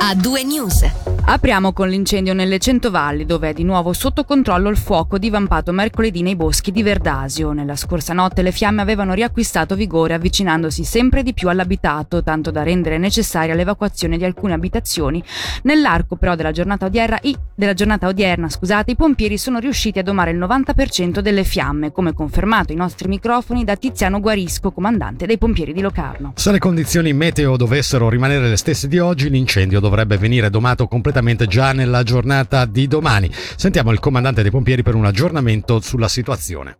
a due news. Apriamo con l'incendio nelle Centovalli, dove è di nuovo sotto controllo il fuoco divampato mercoledì nei boschi di Verdasio. Nella scorsa notte le fiamme avevano riacquistato vigore avvicinandosi sempre di più all'abitato, tanto da rendere necessaria l'evacuazione di alcune abitazioni. Nell'arco però della giornata odierna, i, della giornata odierna scusate, i pompieri sono riusciti a domare il 90% delle fiamme, come confermato ai nostri microfoni da Tiziano Guarisco, comandante dei pompieri di Locarno. Se le condizioni meteo dovessero rimanere le stesse di oggi, l'incendio dovrebbe venire domato completamente completamente già nella giornata di domani. Sentiamo il comandante dei pompieri per un aggiornamento sulla situazione.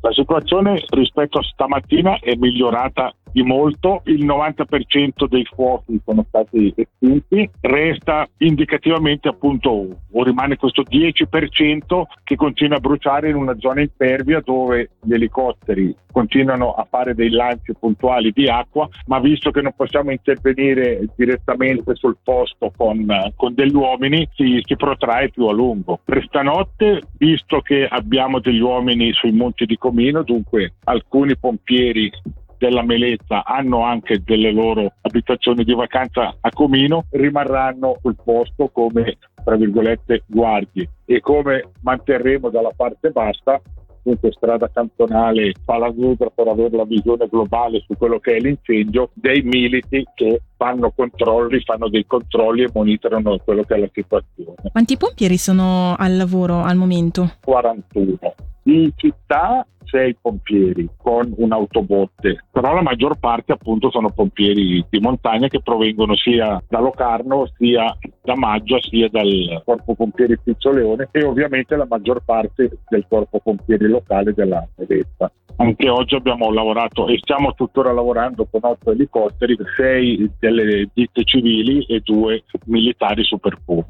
La situazione rispetto a stamattina è migliorata di molto, il 90% dei fuochi sono stati estinti, resta indicativamente appunto o rimane questo 10% che continua a bruciare in una zona impervia dove gli elicotteri continuano a fare dei lanci puntuali di acqua, ma visto che non possiamo intervenire direttamente sul posto con, con degli uomini, si, si protrae più a lungo. Per stanotte, visto che abbiamo degli uomini sui monti di Comino, dunque alcuni pompieri della Melezza hanno anche delle loro abitazioni di vacanza a Comino, rimarranno sul posto come tra virgolette guardie e come manterremo dalla parte bassa dunque strada cantonale Palagudra per avere la visione globale su quello che è l'incendio, dei militi che fanno controlli, fanno dei controlli e monitorano quello che è la situazione. Quanti pompieri sono al lavoro al momento? 41. In città sei pompieri con un'autobotte, però la maggior parte appunto sono pompieri di montagna che provengono sia da Locarno sia da Maggio sia dal Corpo Pompieri Pizzolleone e ovviamente la maggior parte del Corpo Pompieri locale della Medetta. Anche oggi abbiamo lavorato e stiamo tuttora lavorando con otto elicotteri, sei delle ditte civili e due militari super puma.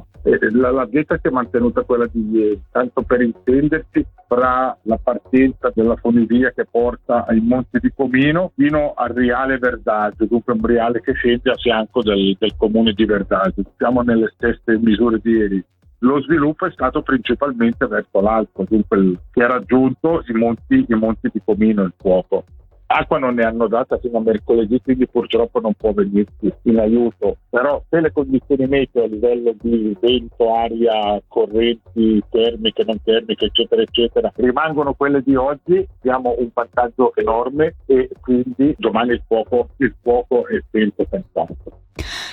La, la dieta si è mantenuta quella di ieri, tanto per intendersi, fra la partenza della funivia che porta ai Monti di Comino fino al Riale Verdagio, dunque un riale che scende a fianco del, del comune di Verdagio. Siamo nelle stesse misure di ieri lo sviluppo è stato principalmente verso l'alto, dunque che ha raggiunto i monti, i monti di Comino il fuoco. Acqua non ne hanno data fino a mercoledì, quindi purtroppo non può venirci in aiuto. Però se le condizioni meteo a livello di vento, aria, correnti termiche, non termiche, eccetera, eccetera, rimangono quelle di oggi, abbiamo un vantaggio enorme e quindi domani il fuoco, il fuoco è spento senz'altro.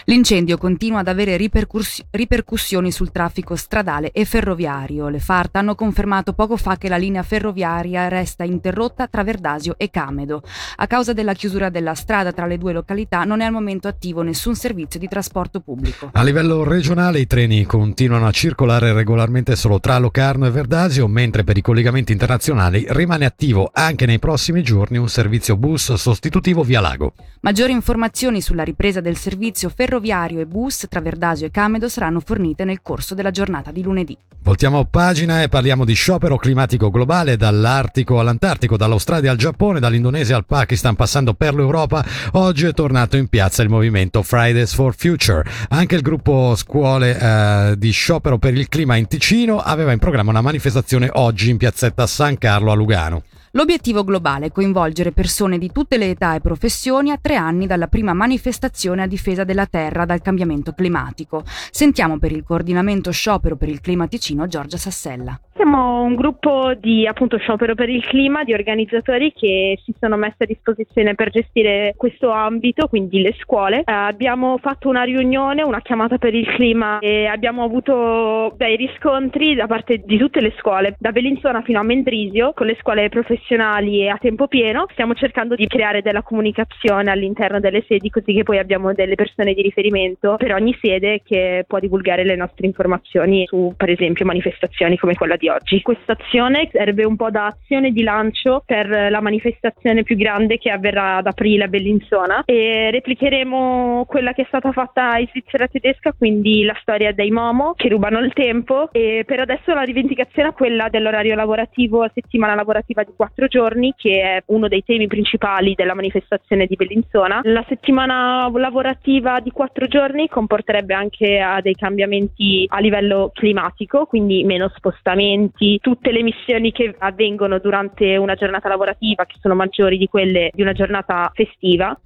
L'incendio continua ad avere ripercussioni sul traffico stradale e ferroviario. Le FART hanno confermato poco fa che la linea ferroviaria resta interrotta tra Verdasio e Camedo. A causa della chiusura della strada tra le due località non è al momento attivo nessun servizio di trasporto pubblico. A livello regionale i treni continuano a circolare regolarmente solo tra Locarno e Verdasio, mentre per i collegamenti internazionali rimane attivo anche nei prossimi giorni un servizio bus sostitutivo via Lago. Maggiori informazioni sulla ripresa del servizio ferroviario ferroviario e bus tra Verdasio e Camedo saranno fornite nel corso della giornata di lunedì. Voltiamo pagina e parliamo di sciopero climatico globale dall'Artico all'Antartico, dall'Australia al Giappone, dall'Indonesia al Pakistan, passando per l'Europa. Oggi è tornato in piazza il movimento Fridays for Future. Anche il gruppo scuole eh, di sciopero per il clima in Ticino aveva in programma una manifestazione oggi in piazzetta San Carlo a Lugano. L'obiettivo globale è coinvolgere persone di tutte le età e professioni a tre anni dalla prima manifestazione a difesa della Terra dal cambiamento climatico. Sentiamo per il coordinamento sciopero per il clima Ticino Giorgia Sassella. Siamo un gruppo di appunto sciopero per il clima, di organizzatori che si sono messi a disposizione per gestire questo ambito, quindi le scuole. Eh, abbiamo fatto una riunione, una chiamata per il clima e abbiamo avuto dei riscontri da parte di tutte le scuole, da Bellinzona fino a Mendrisio, con le scuole professionali e a tempo pieno. Stiamo cercando di creare della comunicazione all'interno delle sedi così che poi abbiamo delle persone di riferimento per ogni sede che può divulgare le nostre informazioni su per esempio manifestazioni come quella di oggi. Questa azione serve un po' da azione di lancio per la manifestazione più grande che avverrà ad aprile a Bellinzona e replicheremo quella che è stata fatta in Svizzera tedesca, quindi la storia dei Momo che rubano il tempo e per adesso la rivendicazione è quella dell'orario lavorativo a settimana lavorativa di quattro giorni che è uno dei temi principali della manifestazione di Bellinzona. La settimana lavorativa di quattro giorni comporterebbe anche a dei cambiamenti a livello climatico, quindi meno spostamenti spostamenti, tutte le emissioni che avvengono durante una giornata lavorativa che sono maggiori di quelle di una giornata festiva.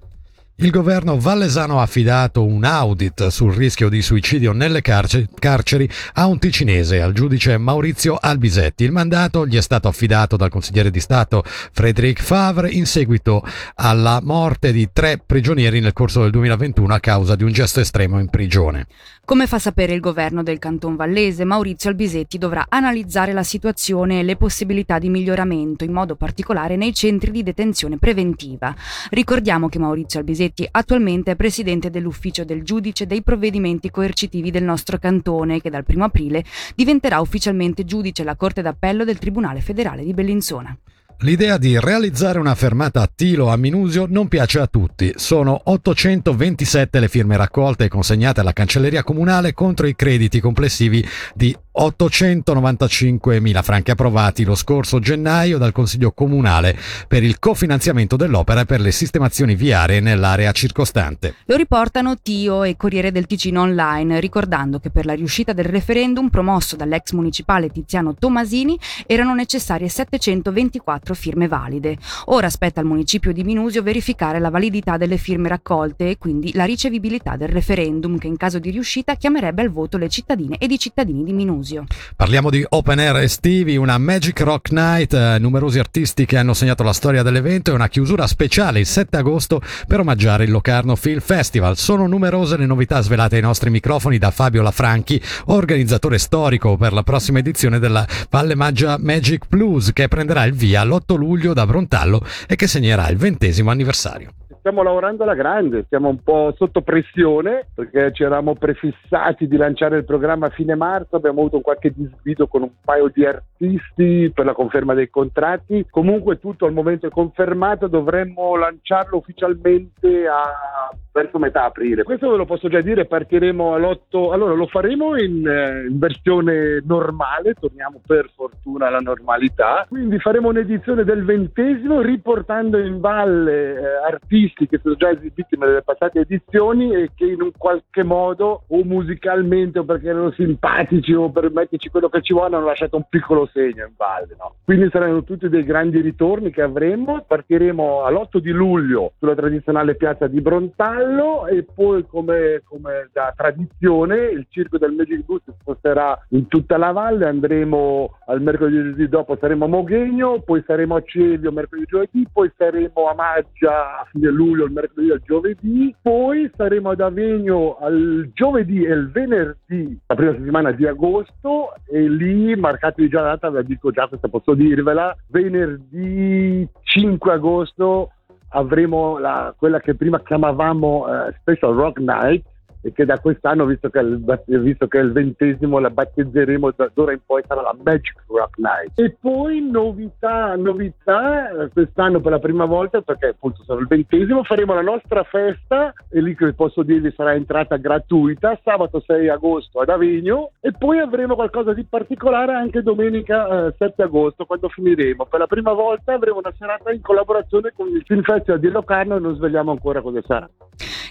Il governo vallesano ha affidato un audit sul rischio di suicidio nelle carceri a un ticinese, al giudice Maurizio Albisetti. Il mandato gli è stato affidato dal consigliere di Stato Frédéric Favre in seguito alla morte di tre prigionieri nel corso del 2021 a causa di un gesto estremo in prigione. Come fa sapere il governo del Canton Vallese, Maurizio Albisetti dovrà analizzare la situazione e le possibilità di miglioramento, in modo particolare nei centri di detenzione preventiva. Ricordiamo che Maurizio Albisetti attualmente è presidente dell'ufficio del giudice dei provvedimenti coercitivi del nostro cantone, che dal 1 aprile diventerà ufficialmente giudice alla Corte d'Appello del Tribunale federale di Bellinzona. L'idea di realizzare una fermata a Tilo a Minusio non piace a tutti. Sono 827 le firme raccolte e consegnate alla Cancelleria Comunale contro i crediti complessivi di 895.000 franchi approvati lo scorso gennaio dal Consiglio Comunale per il cofinanziamento dell'opera e per le sistemazioni viarie nell'area circostante. Lo riportano Tio e Corriere del Ticino Online, ricordando che per la riuscita del referendum promosso dall'ex municipale Tiziano Tomasini erano necessarie 724 firme valide. Ora spetta al municipio di Minusio verificare la validità delle firme raccolte e quindi la ricevibilità del referendum che in caso di riuscita chiamerebbe al voto le cittadine ed i cittadini di Minusio. Parliamo di open air estivi, una Magic Rock Night, eh, numerosi artisti che hanno segnato la storia dell'evento e una chiusura speciale il 7 agosto per omaggiare il Locarno Film Festival. Sono numerose le novità svelate ai nostri microfoni da Fabio Lafranchi, organizzatore storico per la prossima edizione della Valle Maggia Magic Blues che prenderà il via l'8 luglio da Brontallo e che segnerà il ventesimo anniversario. Stiamo lavorando alla grande, siamo un po' sotto pressione perché ci eravamo prefissati di lanciare il programma a fine marzo, abbiamo avuto qualche disguido con un paio di artisti per la conferma dei contratti, comunque tutto al momento è confermato, dovremmo lanciarlo ufficialmente a verso metà aprile. Questo ve lo posso già dire, partiremo all'8, allora lo faremo in, eh, in, versione normale, torniamo per fortuna alla normalità, quindi faremo un'edizione del ventesimo riportando in valle eh, artisti che sono già esibiti nelle passate edizioni e che in un qualche modo o musicalmente o perché erano simpatici o per metterci quello che ci vuole hanno lasciato un piccolo segno in valle. No? Quindi saranno tutti dei grandi ritorni che avremo, partiremo all'8 di luglio sulla tradizionale piazza di Brontano cavallo e poi come, come, da tradizione il circo del Magic Boost si sposterà in tutta la valle, andremo al mercoledì dopo saremo a Moghegno, poi saremo a Celio mercoledì giovedì, poi saremo a Maggia a fine luglio il mercoledì il giovedì, poi saremo ad Avegno al giovedì e il venerdì, la prima settimana di agosto e lì marcatevi già la data, ve la dico già questa posso dirvela, venerdì 5 agosto avremo la, quella che prima chiamavamo uh, Special Rock Night, e che da quest'anno, visto che, il, visto che è il ventesimo, la battezzeremo da ora in poi sarà la Magic Rock Night. E poi novità, novità, quest'anno per la prima volta, perché appunto sarà il ventesimo, faremo la nostra festa e lì che posso dirvi sarà entrata gratuita, sabato 6 agosto ad Avigno e poi avremo qualcosa di particolare anche domenica eh, 7 agosto quando finiremo. Per la prima volta avremo una serata in collaborazione con il Film Festival di Locarno e non svegliamo ancora cosa sarà.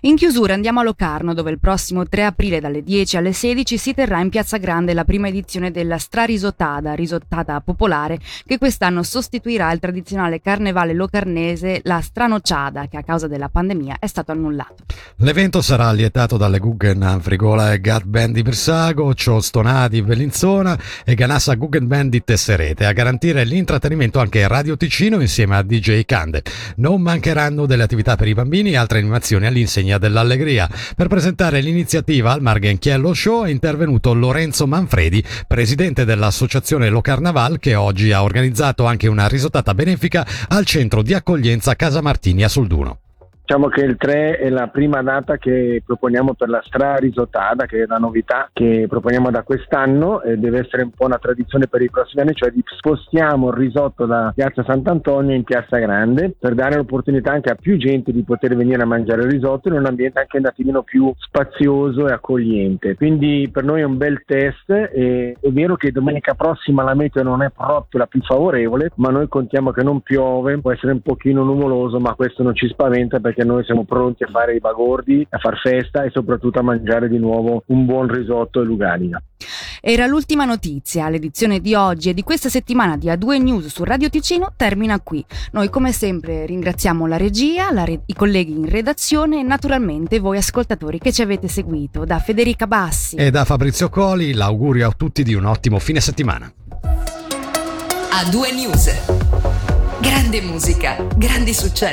In chiusura andiamo a Locarno dove il prossimo 3 aprile dalle 10 alle 16 si terrà in Piazza Grande la prima edizione della Strarisottada, risottata popolare, che quest'anno sostituirà il tradizionale carnevale locarnese, la Stranociada, che a causa della pandemia è stato annullato. L'evento sarà allietato dalle Guggen Frigola e Gat Band di Brissago, Ciostonà di Bellinzona e Ganassa Guggen Band di Tesserete, a garantire l'intrattenimento anche Radio Ticino insieme a DJ Cande. Non mancheranno delle attività per i bambini e altre animazioni all'insegna dell'allegria. Per presentare lanciare l'iniziativa al Marghenchiello Show è intervenuto Lorenzo Manfredi, presidente dell'associazione Lo Carnaval, che oggi ha organizzato anche una risottata benefica al centro di accoglienza Casa Martini a Solduno. Diciamo che il 3 è la prima data che proponiamo per la stra risottada, che è la novità che proponiamo da quest'anno e deve essere un po' una tradizione per i prossimi anni, cioè spostiamo il risotto da Piazza Sant'Antonio in Piazza Grande per dare l'opportunità anche a più gente di poter venire a mangiare il risotto in un ambiente anche un attimino più spazioso e accogliente. Quindi per noi è un bel test e è vero che domenica prossima la meteo non è proprio la più favorevole, ma noi contiamo che non piove, può essere un pochino nuvoloso, ma questo non ci spaventa perché perché noi siamo pronti a fare i bagordi, a far festa e soprattutto a mangiare di nuovo un buon risotto e luganica. Era l'ultima notizia. L'edizione di oggi e di questa settimana di A2 News su Radio Ticino termina qui. Noi come sempre ringraziamo la regia, la re- i colleghi in redazione e naturalmente voi ascoltatori che ci avete seguito. Da Federica Bassi e da Fabrizio Coli l'augurio a tutti di un ottimo fine settimana. A2 News. Grande musica, grandi successi.